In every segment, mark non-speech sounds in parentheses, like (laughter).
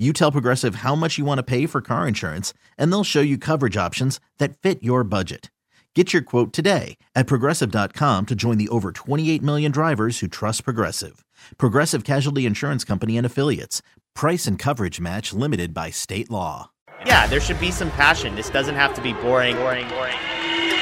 you tell Progressive how much you want to pay for car insurance, and they'll show you coverage options that fit your budget. Get your quote today at progressive.com to join the over 28 million drivers who trust Progressive. Progressive Casualty Insurance Company and Affiliates. Price and coverage match limited by state law. Yeah, there should be some passion. This doesn't have to be boring, boring, boring.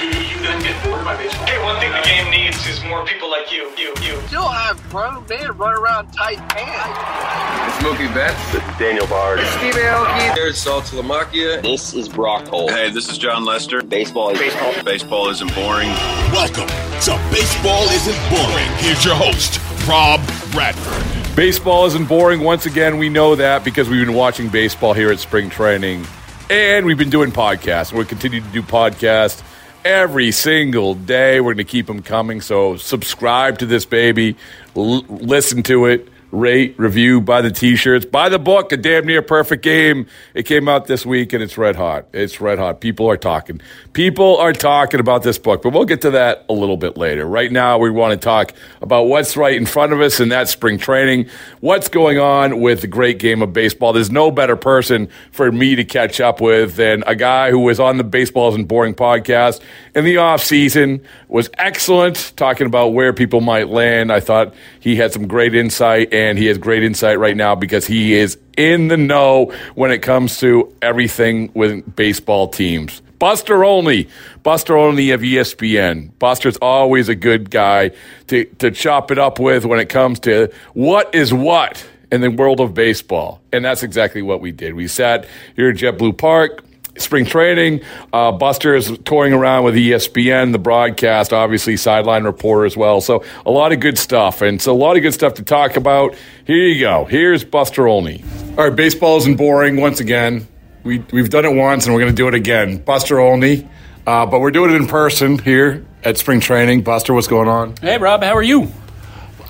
Hey, one thing the game needs is more people like you. You, you. Still have grown men run around tight pants. It's Mookie Betts. Daniel Bard. Steve Aoki. There's Saltalamacchia. This is Brock Holt. Hey, this is Jon Lester. Baseball is baseball. Baseball isn't boring. Welcome to Baseball Isn't Boring. Here's your host, Rob Bradford. Baseball isn't boring. Once again, we know that because we've been watching baseball here at spring training. And we've been doing podcasts. We'll continue to do podcasts every single day. We're going to keep them coming. So subscribe to this baby, L- listen to it rate, review, buy the t-shirts, buy the book, A Damn Near Perfect Game. It came out this week and it's red hot. It's red hot. People are talking. People are talking about this book, but we'll get to that a little bit later. Right now, we want to talk about what's right in front of us and that's spring training. What's going on with the great game of baseball. There's no better person for me to catch up with than a guy who was on the Baseball Isn't Boring podcast in the off season, was excellent talking about where people might land. I thought he had some great insight and he has great insight right now because he is in the know when it comes to everything with baseball teams. Buster Olney, Buster Olney of ESPN. Buster's always a good guy to, to chop it up with when it comes to what is what in the world of baseball. And that's exactly what we did. We sat here at JetBlue Park spring training. Uh, Buster is touring around with ESPN, the broadcast, obviously sideline reporter as well. So a lot of good stuff, and so a lot of good stuff to talk about. Here you go. Here's Buster Olney. All right, baseball isn't boring. Once again, we we've done it once, and we're going to do it again. Buster Olney. Uh, but we're doing it in person here at spring training. Buster, what's going on? Hey, Rob, how are you?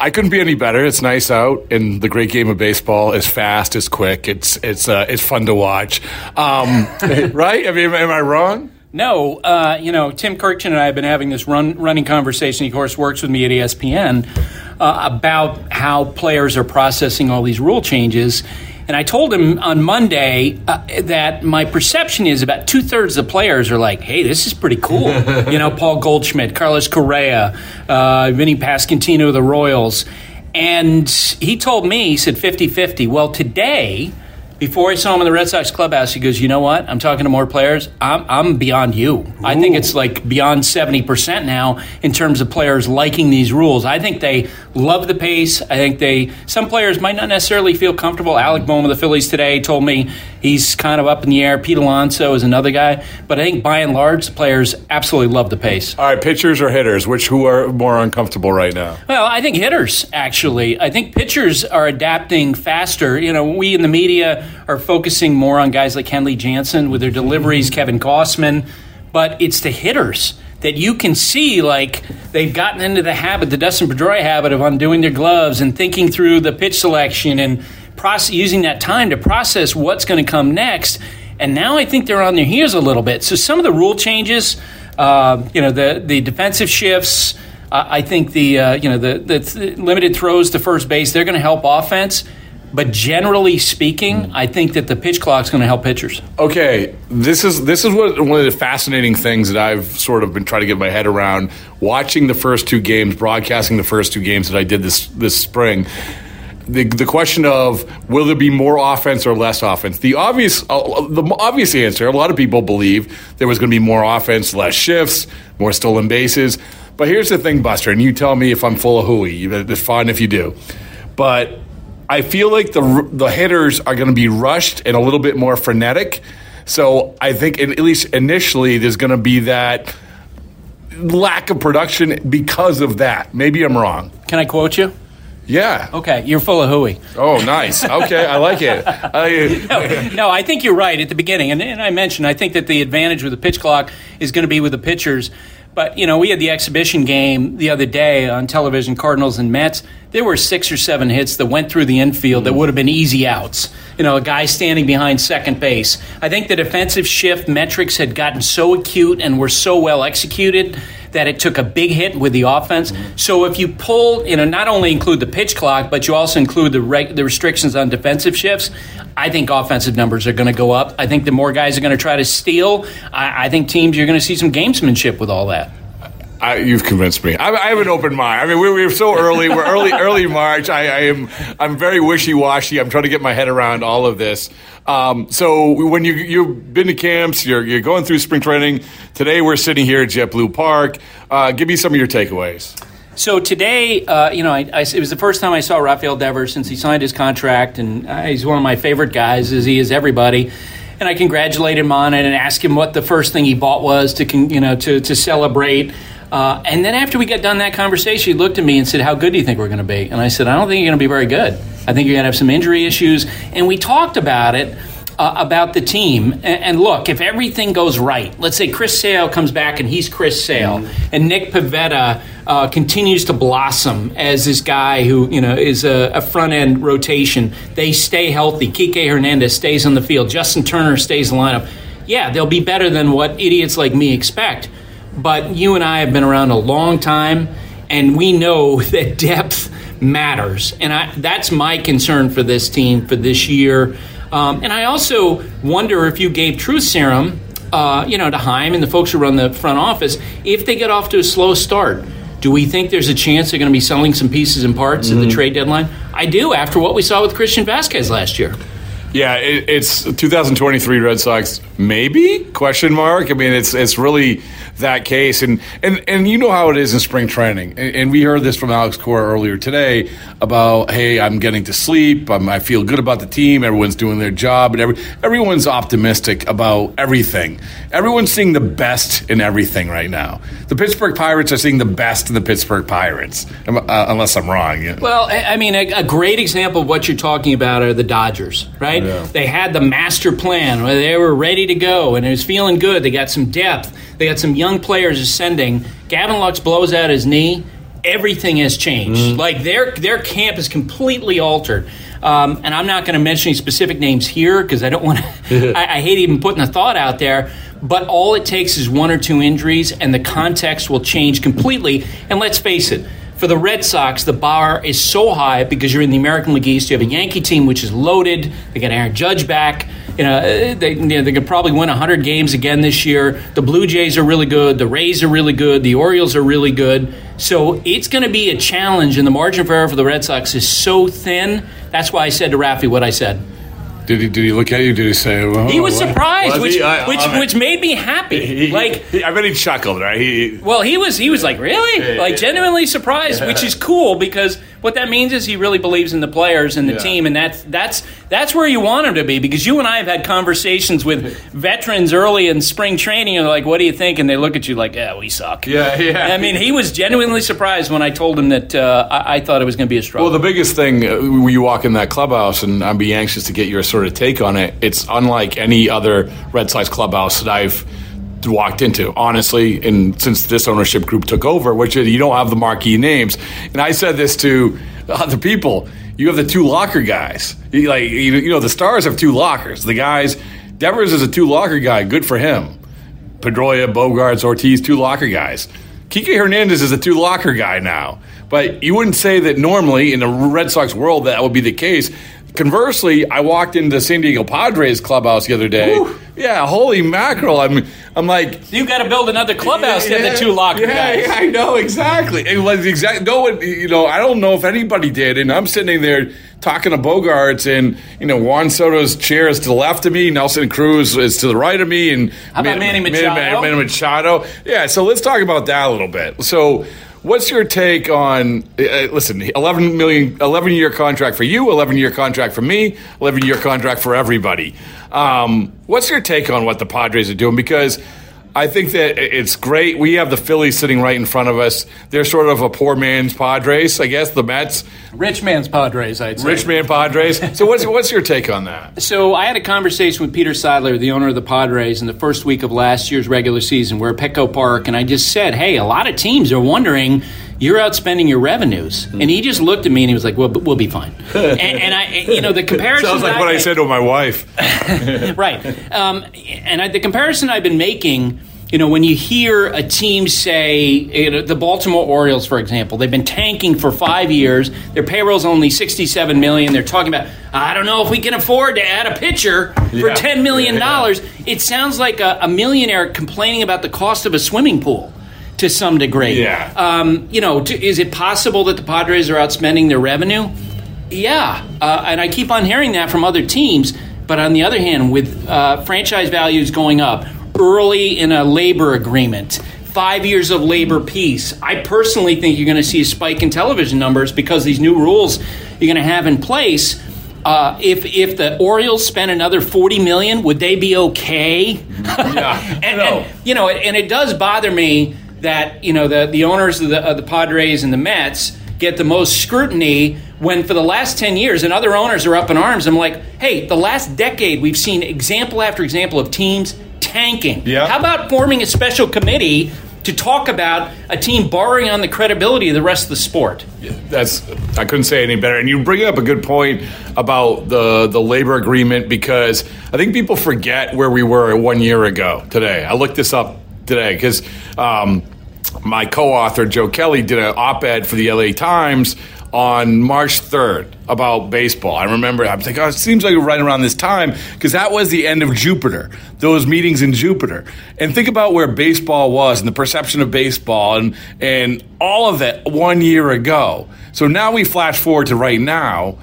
I couldn't be any better. It's nice out, and the great game of baseball is fast, it's quick, it's it's uh, it's fun to watch. Um, (laughs) right? I mean, am, am I wrong? No, uh, you know, Tim Kurkjian and I have been having this run, running conversation. He, of course, works with me at ESPN uh, about how players are processing all these rule changes. And I told him on Monday uh, that my perception is about two thirds of the players are like, hey, this is pretty cool. (laughs) you know, Paul Goldschmidt, Carlos Correa, uh, Vinny Pasquantino of the Royals. And he told me, he said 50 50. Well, today, before I saw him in the Red Sox clubhouse, he goes, "You know what? I'm talking to more players. I'm, I'm beyond you. Ooh. I think it's like beyond seventy percent now in terms of players liking these rules. I think they love the pace. I think they some players might not necessarily feel comfortable. Alec Bohm of the Phillies today told me he's kind of up in the air. Pete Alonso is another guy, but I think by and large, the players absolutely love the pace. All right, pitchers or hitters? Which who are more uncomfortable right now? Well, I think hitters actually. I think pitchers are adapting faster. You know, we in the media are focusing more on guys like Kenley Jansen with their deliveries, Kevin Gausman, but it's the hitters that you can see like they've gotten into the habit, the Dustin Pedroia habit of undoing their gloves and thinking through the pitch selection and process, using that time to process what's going to come next. And now I think they're on their heels a little bit. So some of the rule changes, uh, you know, the the defensive shifts. Uh, I think the uh, you know the, the limited throws to first base they're going to help offense. But generally speaking, I think that the pitch clock is going to help pitchers. Okay, this is this is what one of the fascinating things that I've sort of been trying to get my head around watching the first two games, broadcasting the first two games that I did this this spring. The, the question of will there be more offense or less offense? The obvious uh, the obvious answer. A lot of people believe there was going to be more offense, less shifts, more stolen bases. But here's the thing, Buster, and you tell me if I'm full of hooey. It's fine if you do. But I feel like the the hitters are going to be rushed and a little bit more frenetic. So I think at least initially there's going to be that lack of production because of that. Maybe I'm wrong. Can I quote you? Yeah. Okay, you're full of hooey. Oh, nice. Okay, I like it. (laughs) I, no, no, I think you're right at the beginning. And, and I mentioned, I think that the advantage with the pitch clock is going to be with the pitchers. But, you know, we had the exhibition game the other day on television, Cardinals and Mets. There were six or seven hits that went through the infield that mm. would have been easy outs. You know, a guy standing behind second base. I think the defensive shift metrics had gotten so acute and were so well executed that it took a big hit with the offense. So if you pull, you know, not only include the pitch clock, but you also include the the restrictions on defensive shifts, I think offensive numbers are going to go up. I think the more guys are going to try to steal. I, I think teams you're going to see some gamesmanship with all that. I, you've convinced me. I, I, have an open mind. I mean, we, we're so early. We're early, (laughs) early March. I, I am, I'm very wishy washy. I'm trying to get my head around all of this. Um, so when you you've been to camps, you're you're going through spring training. Today we're sitting here at JetBlue Park. Uh, give me some of your takeaways. So today, uh, you know, I, I, it was the first time I saw Rafael Devers since he signed his contract, and uh, he's one of my favorite guys, as he is everybody. And I congratulate him on it and ask him what the first thing he bought was to, you know, to, to celebrate. Uh, and then after we got done that conversation, he looked at me and said, "How good do you think we're going to be?" And I said, "I don't think you're going to be very good. I think you're going to have some injury issues." And we talked about it. Uh, about the team. And, and, look, if everything goes right, let's say Chris Sale comes back and he's Chris Sale, mm-hmm. and Nick Pivetta uh, continues to blossom as this guy who you know is a, a front end rotation. They stay healthy. Kike Hernandez stays on the field. Justin Turner stays in the lineup. Yeah, they'll be better than what idiots like me expect. But you and I have been around a long time, and we know (laughs) that depth matters. And I, that's my concern for this team for this year. Um, and I also wonder if you gave Truth Serum, uh, you know, to Chaim and the folks who run the front office, if they get off to a slow start, do we think there's a chance they're going to be selling some pieces and parts mm-hmm. at the trade deadline? I do, after what we saw with Christian Vázquez last year. Yeah, it, it's 2023 Red Sox. Maybe question mark. I mean, it's it's really that case, and and and you know how it is in spring training. And, and we heard this from Alex Cora earlier today about, hey, I'm getting to sleep. I'm, i feel good about the team. Everyone's doing their job, and every, everyone's optimistic about everything. Everyone's seeing the best in everything right now. The Pittsburgh Pirates are seeing the best in the Pittsburgh Pirates, uh, unless I'm wrong. Well, I mean, a, a great example of what you're talking about are the Dodgers, right? Yeah. They had the master plan where they were ready to go and it was feeling good. They got some depth. They got some young players ascending. Gavin Lux blows out his knee. Everything has changed. Mm. Like their their camp is completely altered. Um, and I'm not going to mention any specific names here because I don't want to. (laughs) I, I hate even putting a thought out there. But all it takes is one or two injuries, and the context will change completely. And let's face it, for the Red Sox, the bar is so high because you're in the American League East. You have a Yankee team which is loaded. They got Aaron Judge back. You know, uh, they, you know, they could probably win 100 games again this year. The Blue Jays are really good. The Rays are really good. The Orioles are really good. So it's going to be a challenge, and the margin for error for the Red Sox is so thin. That's why I said to Rafi what I said. Did he, did he look at you? Did he say? Oh, he was surprised, was which he? I, which I which made me happy. He, like he, I bet he chuckled, right? He, well, he was he was like really like genuinely surprised, which is cool because what that means is he really believes in the players and the yeah. team, and that's that's that's where you want him to be. Because you and I have had conversations with (laughs) veterans early in spring training, and like, "What do you think?" And they look at you like, "Yeah, we suck." Yeah, yeah. I mean, he was genuinely surprised when I told him that uh, I, I, thought it was going to be a struggle. Well, the biggest thing uh, when you walk in that clubhouse, and I'd be anxious to get your sort of take on it. It's unlike any other Red Sox clubhouse that I've walked into, honestly, and since this ownership group took over, which you don't have the marquee names. And I said this to other people. You have the two locker guys. You, like you, know, the stars have two lockers. The guys, Devers is a two locker guy. Good for him. Pedroia, Bogaerts, Ortiz, two locker guys. Kike Hernandez is a two locker guy now. But you wouldn't say that normally in the Red Sox world that would be the case. Conversely, I walked into San Diego Padres clubhouse the other day. Woo. Yeah, holy mackerel! I'm, I'm like, you got to build another clubhouse yeah, yeah, the two locker yeah, guys. Yeah, I know exactly. It was exactly. No one, you know, I don't know if anybody did, and I'm sitting there talking to Bogaerts, and you know, Juan Soto's chair is to the left of me, Nelson Cruz is to the right of me, and how about Manny Machado? Manny Machado. Yeah, so let's talk about that a little bit. So What's your take on? Uh, listen, eleven million, eleven year contract for you, eleven year contract for me, eleven year contract for everybody. Um, what's your take on what the Padres are doing? Because I think that it's great. We have the Phillies sitting right in front of us. They're sort of a poor man's Padres, I guess. The Mets, rich man's Padres, I'd say. Rich man Padres. So what's what's your take on that? (laughs) So I had a conversation with Peter Seidler, the owner of the Padres, in the first week of last year's regular season. We're at Petco Park, and I just said, "Hey, a lot of teams are wondering." You're outspending your revenues, and he just looked at me and he was like, "Well, we'll be fine." (laughs) and, and I, you know, the comparison sounds like what I said to my wife. (laughs) (laughs) right, um, and I, the comparison I've been making you know, when you hear a team say, you know, the Baltimore Orioles, for example, they've been tanking for five years. Their payroll's only sixty-seven million. They're talking about, I don't know if we can afford to add a pitcher for Yeah. ten million dollars. Yeah, It sounds like a, a millionaire complaining about the cost of a swimming pool. To some degree, Yeah. Um, you know, to, is it possible that the Padres are outspending their revenue? Yeah, uh, and I keep on hearing that from other teams. But on the other hand, with uh, franchise values going up early in a labor agreement, five years of labor peace, I personally think you're going to see a spike in television numbers because these new rules you're going to have in place. Uh, if if the Orioles spend another forty million, would they be okay? (laughs) Yeah, and, no. and, you know, and it does bother me that you know the the owners of the, of the Padres and the Mets get the most scrutiny when for the last 10 years and other owners are up in arms i'm like hey the last decade we've seen example after example of teams tanking Yeah. how about forming a special committee to talk about a team borrowing on the credibility of the rest of the sport That's I couldn't say any better. And you bring up a good point about the the labor agreement because I think people forget where we were one year ago today. I looked this up today because um, my co-author Joe Kelly did an op-ed for the LA Times on March 3rd about baseball. I remember I was like, oh, it seems like right around this time because that was the end of Jupiter, those meetings in Jupiter. And think about where baseball was and the perception of baseball and, and all of that one year ago. So now we flash forward to right now.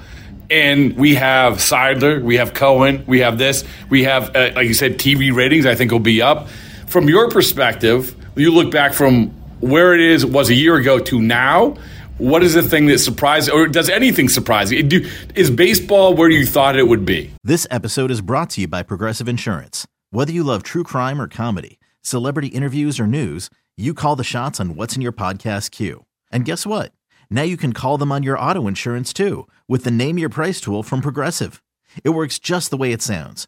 And we have Seidler, we have Cohen, we have this, we have, uh, like you said, TV ratings. I think will be up. From your perspective, you look back from where it is was a year ago to now. What is the thing that surprised, or does anything surprise you? Do, is baseball where you thought it would be? This episode is brought to you by Progressive Insurance. Whether you love true crime or comedy, celebrity interviews or news, you call the shots on what's in your podcast queue. And guess what? Now you can call them on your auto insurance too with the Name Your Price tool from Progressive. It works just the way it sounds.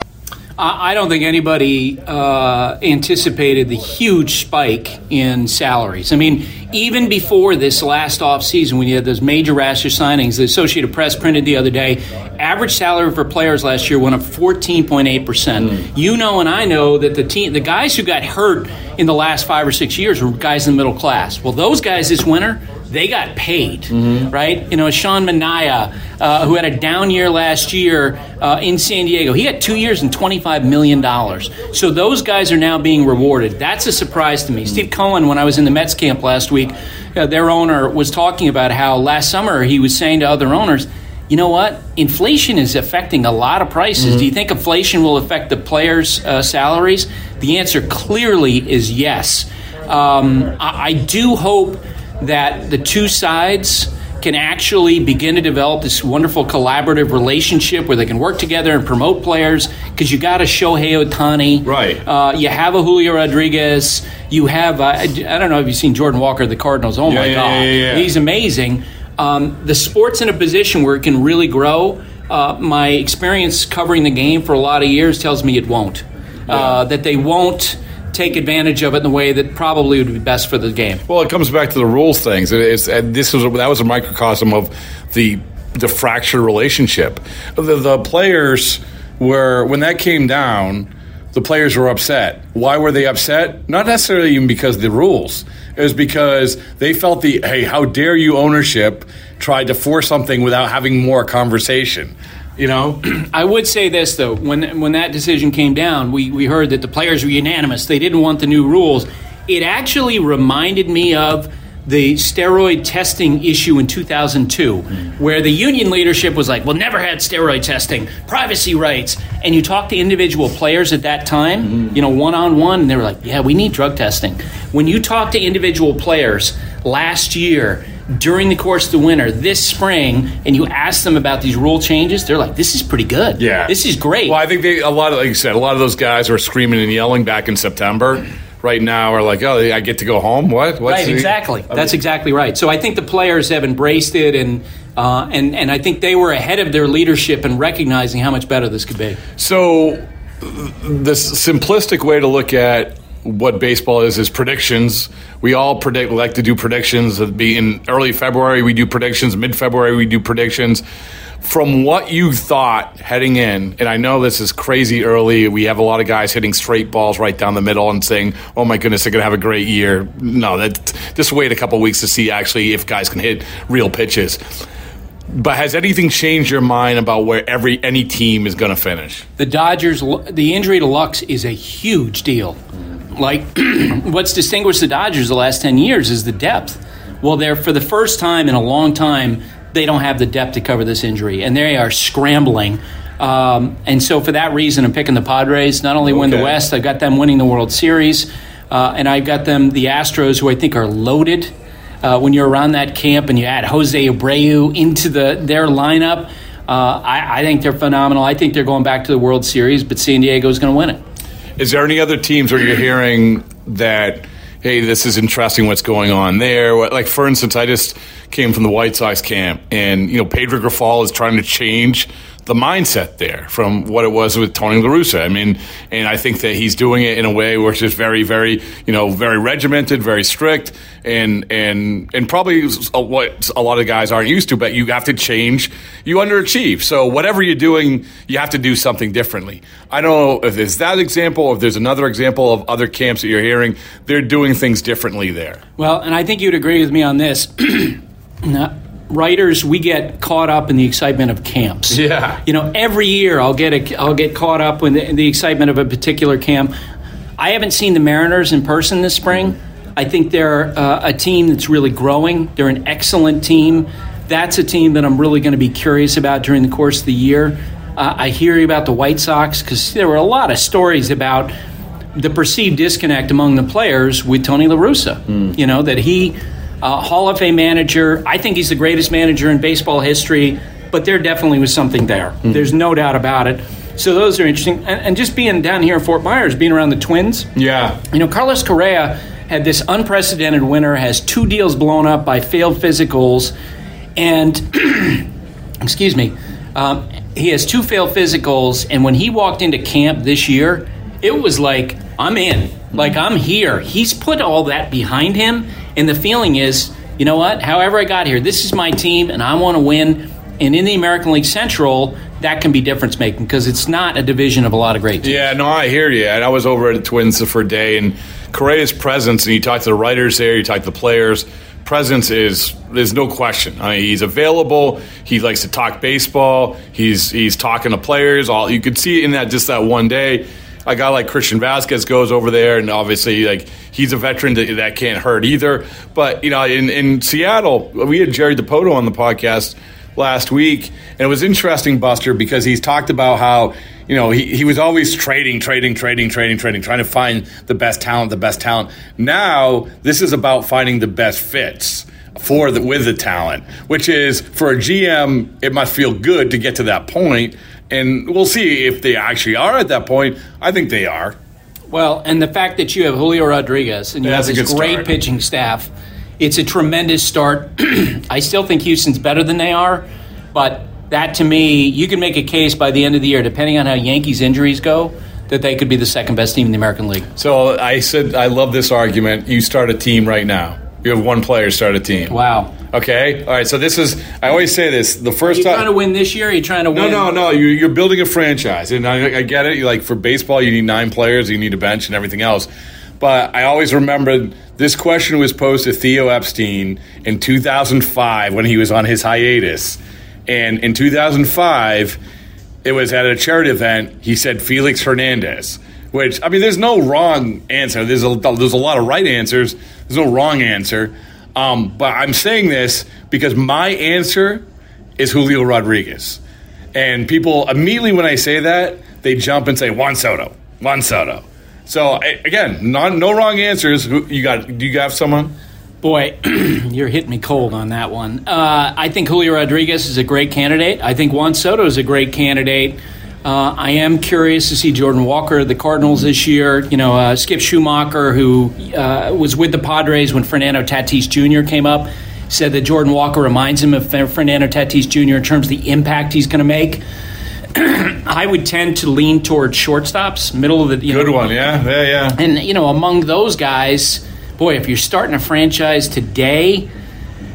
I don't think anybody uh, anticipated the huge spike in salaries. I mean, even before this last offseason, when you had those major roster signings, the Associated Press printed the other day, average salary for players last year went up 14.8 percent. You know, and I know that the team, the guys who got hurt in the last five or six years were guys in the middle class. Well, those guys this winter. They got paid, right? You know, Sean Manaea, uh, who had a down year last year uh, in San Diego, he had two years and $25 million. So those guys are now being rewarded. That's a surprise to me. Steve Cohen, when I was in the Mets camp last week, uh, their owner was talking about how last summer he was saying to other owners, you know what? Inflation is affecting a lot of prices. Do you think inflation will affect the players' uh, salaries? The answer clearly is yes. Um, I, I do hope that the two sides can actually begin to develop this wonderful collaborative relationship where they can work together and promote players because you got a Shohei Ohtani. Right. Uh, you have a Julio Rodriguez. You have, uh, I don't know if you've seen Jordan Walker of the Cardinals. Oh, Yeah, my yeah, God. yeah. He's amazing. Um, the sport's in a position where it can really grow. Uh, my experience covering the game for a lot of years tells me it won't. Uh, that they won't take advantage of it in the way that probably would be best for the game. Well, it comes back to the rules things. It's, this was that was a microcosm of the the fractured relationship. The, the players were when that came down. The players were upset. Why were they upset? Not necessarily even because of the rules. It was because they felt the hey, how dare you ownership tried to force something without having more conversation. You know, (clears throat) I would say this though: when when that decision came down, we we heard that the players were unanimous; they didn't want the new rules. It actually reminded me of the steroid testing issue in 2002, mm-hmm. where the union leadership was like, "Well, never had steroid testing, privacy rights," and you talk to individual players at that time, mm-hmm. you know, one on one, and they were like, "Yeah, we need drug testing." When you talk to individual players last year during the course of the winter, this spring, and you ask them about these rule changes, they're like, "This is pretty good. Yeah, this is great." Well, I think they a lot of like you said, a lot of those guys were screaming and yelling back in September. Right now, are like, oh, I get to go home. What? What's right, the- exactly. I mean- That's exactly right. So I think the players have embraced it, and uh, and and I think they were ahead of their leadership in recognizing how much better this could be. So, the simplistic way to look at what baseball is is predictions. We all predict, like to do predictions. It'd be in early February, we do predictions. Mid February, we do predictions. From what you thought heading in, and I know this is crazy early. We have a lot of guys hitting straight balls right down the middle and saying, "Oh my goodness, they're going to have a great year." No, that just wait a couple weeks to see actually if guys can hit real pitches. But has anything changed your mind about where every any team is going to finish? The Dodgers, the injury to Lux is a huge deal. Like, (clears throat) what's distinguished the Dodgers the last 10 years is the depth. Well, they're, for the first time in a long time, they don't have the depth to cover this injury, and they are scrambling. Um, and so, for that reason, I'm picking the Padres. Not only win the West, I've got them winning the World Series, uh, and I've got them, the Astros, who I think are loaded. Uh, when you're around that camp and you add Jose Abreu into the their lineup, uh, I, I think they're phenomenal. I think they're going back to the World Series, but San Diego is going to win it. Is there any other teams where you're hearing that, hey, this is interesting what's going on there? What- Like, for instance, I just came from the White Sox camp, and, you know, Pedro Grifol is trying to change the mindset there from what it was with Tony La Russa. I mean, and I think that he's doing it in a way which is very, very, you know, very regimented, very strict, and and and probably what a lot of guys aren't used to. But you have to change. You underachieve. So whatever you're doing, you have to do something differently. I don't know if there's that example, or if there's another example of other camps that you're hearing. They're doing things differently there. Well, and I think you'd agree with me on this. (clears throat) Now, writers, we get caught up in the excitement of camps. Yeah. You know, every year I'll get a, I'll get caught up in the, in the excitement of a particular camp. I haven't seen the Mariners in person this spring. I think they're uh, a team that's really growing. They're an excellent team. That's a team that I'm really going to be curious about during the course of the year. Uh, I hear about the White Sox because there were a lot of stories about the perceived disconnect among the players with Tony La Russa. You know, that he, uh, Hall of Fame manager, I think he's the greatest manager in baseball history, but there definitely was something there. There's no doubt about it. So those are interesting. And, and just being down here in Fort Myers, being around the Twins, Yeah. you know, Carlos Correa had this unprecedented winter, has two deals blown up by failed physicals, and (clears throat) excuse me, um, he has two failed physicals. And when he walked into camp this year, it was like, I'm in, like I'm here. He's put all that behind him, and the feeling is, you know what? However, I got here, this is my team, and I want to win. And in the American League Central, that can be difference making because it's not a division of a lot of great teams. Yeah, no, I hear you. And I was over at the Twins for a day, and Correa's presence, and you talk to the writers there, you talk to the players. Presence is there's no question. I mean, he's available. He likes to talk baseball. He's he's talking to players. All you could see in that just that one day. A guy like Christian Vázquez goes over there, and obviously, like he's a veteran that, that can't hurt either. But you know, in, in Seattle, we had Jerry Dipoto on the podcast last week, and it was interesting, Buster, because he's talked about how you know he, he was always trading, trading, trading, trading, trading, trying to find the best talent, the best talent. Now this is about finding the best fits for the with the talent, which is for a GM, it must feel good to get to that point, and we'll see if they actually are at that point. I think they are. Well, and the fact that you have Julio Rodriguez and you That's have a this great start. pitching staff, it's a tremendous start. (clears throat) I still think Houston's better than they are, but that to me, you can make a case by the end of the year, depending on how Yankees injuries go, that they could be the second best team in the American League. So I said I love this argument. You start a team right now. You have one player start a team. Wow. Okay. All right. So this is. I always say this. The first Are you time. trying to win this year? Are you trying to No, win? no, no. You, you're building a franchise, and I, I get it. You like for baseball, you need nine players, you need a bench, and everything else. But I always remembered this question was posed to Theo Epstein in 2005 when he was on his hiatus, and in 2005, it was at a charity event. He said Felix Hernandez, which I mean, there's no wrong answer. There's a there's a lot of right answers. There's no wrong answer. Um, but I'm saying this because my answer is Julio Rodriguez. And people immediately when I say that, they jump and say Juan Soto, Juan Soto. So again, non, no wrong answers. You got? Do you have someone? Boy, (clears throat) you're hitting me cold on that one. Uh, I think Julio Rodriguez is a great candidate. I think Juan Soto is a great candidate. Uh, I am curious to see Jordan Walker the Cardinals this year. You know, uh, Skip Schumaker, who uh, was with the Padres when Fernando Tatis Jr. came up, said that Jordan Walker reminds him of Fernando Tatis Jr. in terms of the impact he's going to make. (clears throat) I would tend to lean towards shortstops, middle of the you Good know, one, yeah, yeah, yeah. and you know, among those guys, boy, if you're starting a franchise today,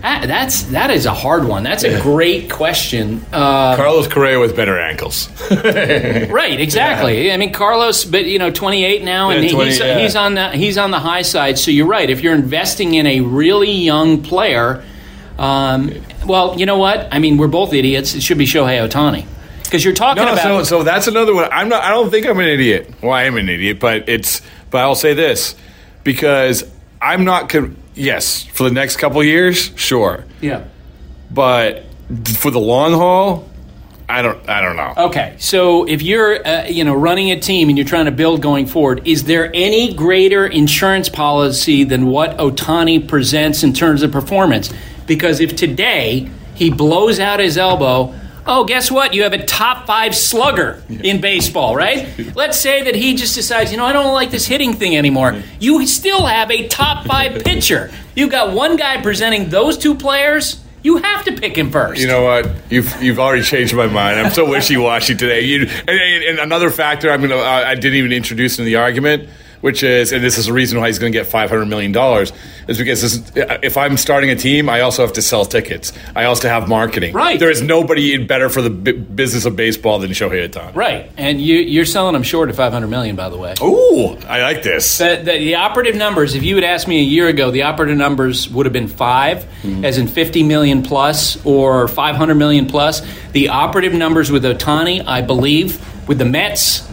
that, that's that is a hard one. That's a great question. Uh, Carlos Correa with better ankles. (laughs) right, exactly. I mean, Carlos, but you know, 28 now, and Yeah, 20, he's, yeah. he's on the he's on the high side. So you're right. If you're investing in a really young player, um, well, you know what? I mean, we're both idiots. It should be Shohei Ohtani because you're talking No, about. so so that's another one. I'm not. I don't think I'm an idiot. Well, I am an idiot, but it's. But I'll say this because I'm not. Con- yes, for the next couple years, sure, yeah. but for the long haul, I don't. I don't know. Okay, so if you're, uh, you know, running a team and you're trying to build going forward, is there any greater insurance policy than what Ohtani presents in terms of performance? Because if today he blows out his elbow, oh, guess what? You have a top five slugger in baseball, right? (laughs) Let's say that he just decides, you know, I don't like this hitting thing anymore. You still have a top five (laughs) pitcher. You've got one guy presenting those two players. You have to pick him first. You know what? You've you've already changed my mind. I'm so wishy washy today. You, and, and, and another factor I'm gonna uh, I didn't even introduce in the argument, which is and this is the reason why he's going to get 500 million dollars is because this, if I'm starting a team, I also have to sell tickets. I also have marketing. Right. There is nobody better for the bu- business of baseball than Shohei Ohtani. Right, and you, you're selling them short of 500 million, by the way. Ooh, I like this. The, the, the operative numbers, if you had asked me a year ago, the operative numbers would have been 5 hmm. as in 50 million plus or 500 million plus. The operative numbers with Ohtani, I believe, with the Mets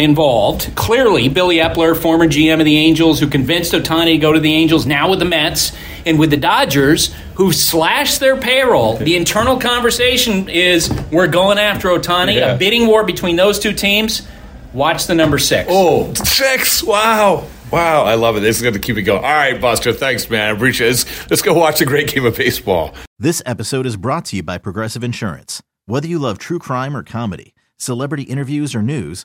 involved, clearly Billy Eppler, former GM of the Angels, who convinced Ohtani to go to the Angels, now with the Mets, and with the Dodgers, who slashed their payroll. The internal conversation is we're going after Ohtani, Yeah. a bidding war between those two teams. Watch the number six. Oh, six! Wow, wow! I love it. This is going to keep it going. All right, Buster. Thanks, man. I appreciate it. Let's, let's go watch a great game of baseball. This episode is brought to you by Progressive Insurance. Whether you love true crime or comedy, celebrity interviews or news,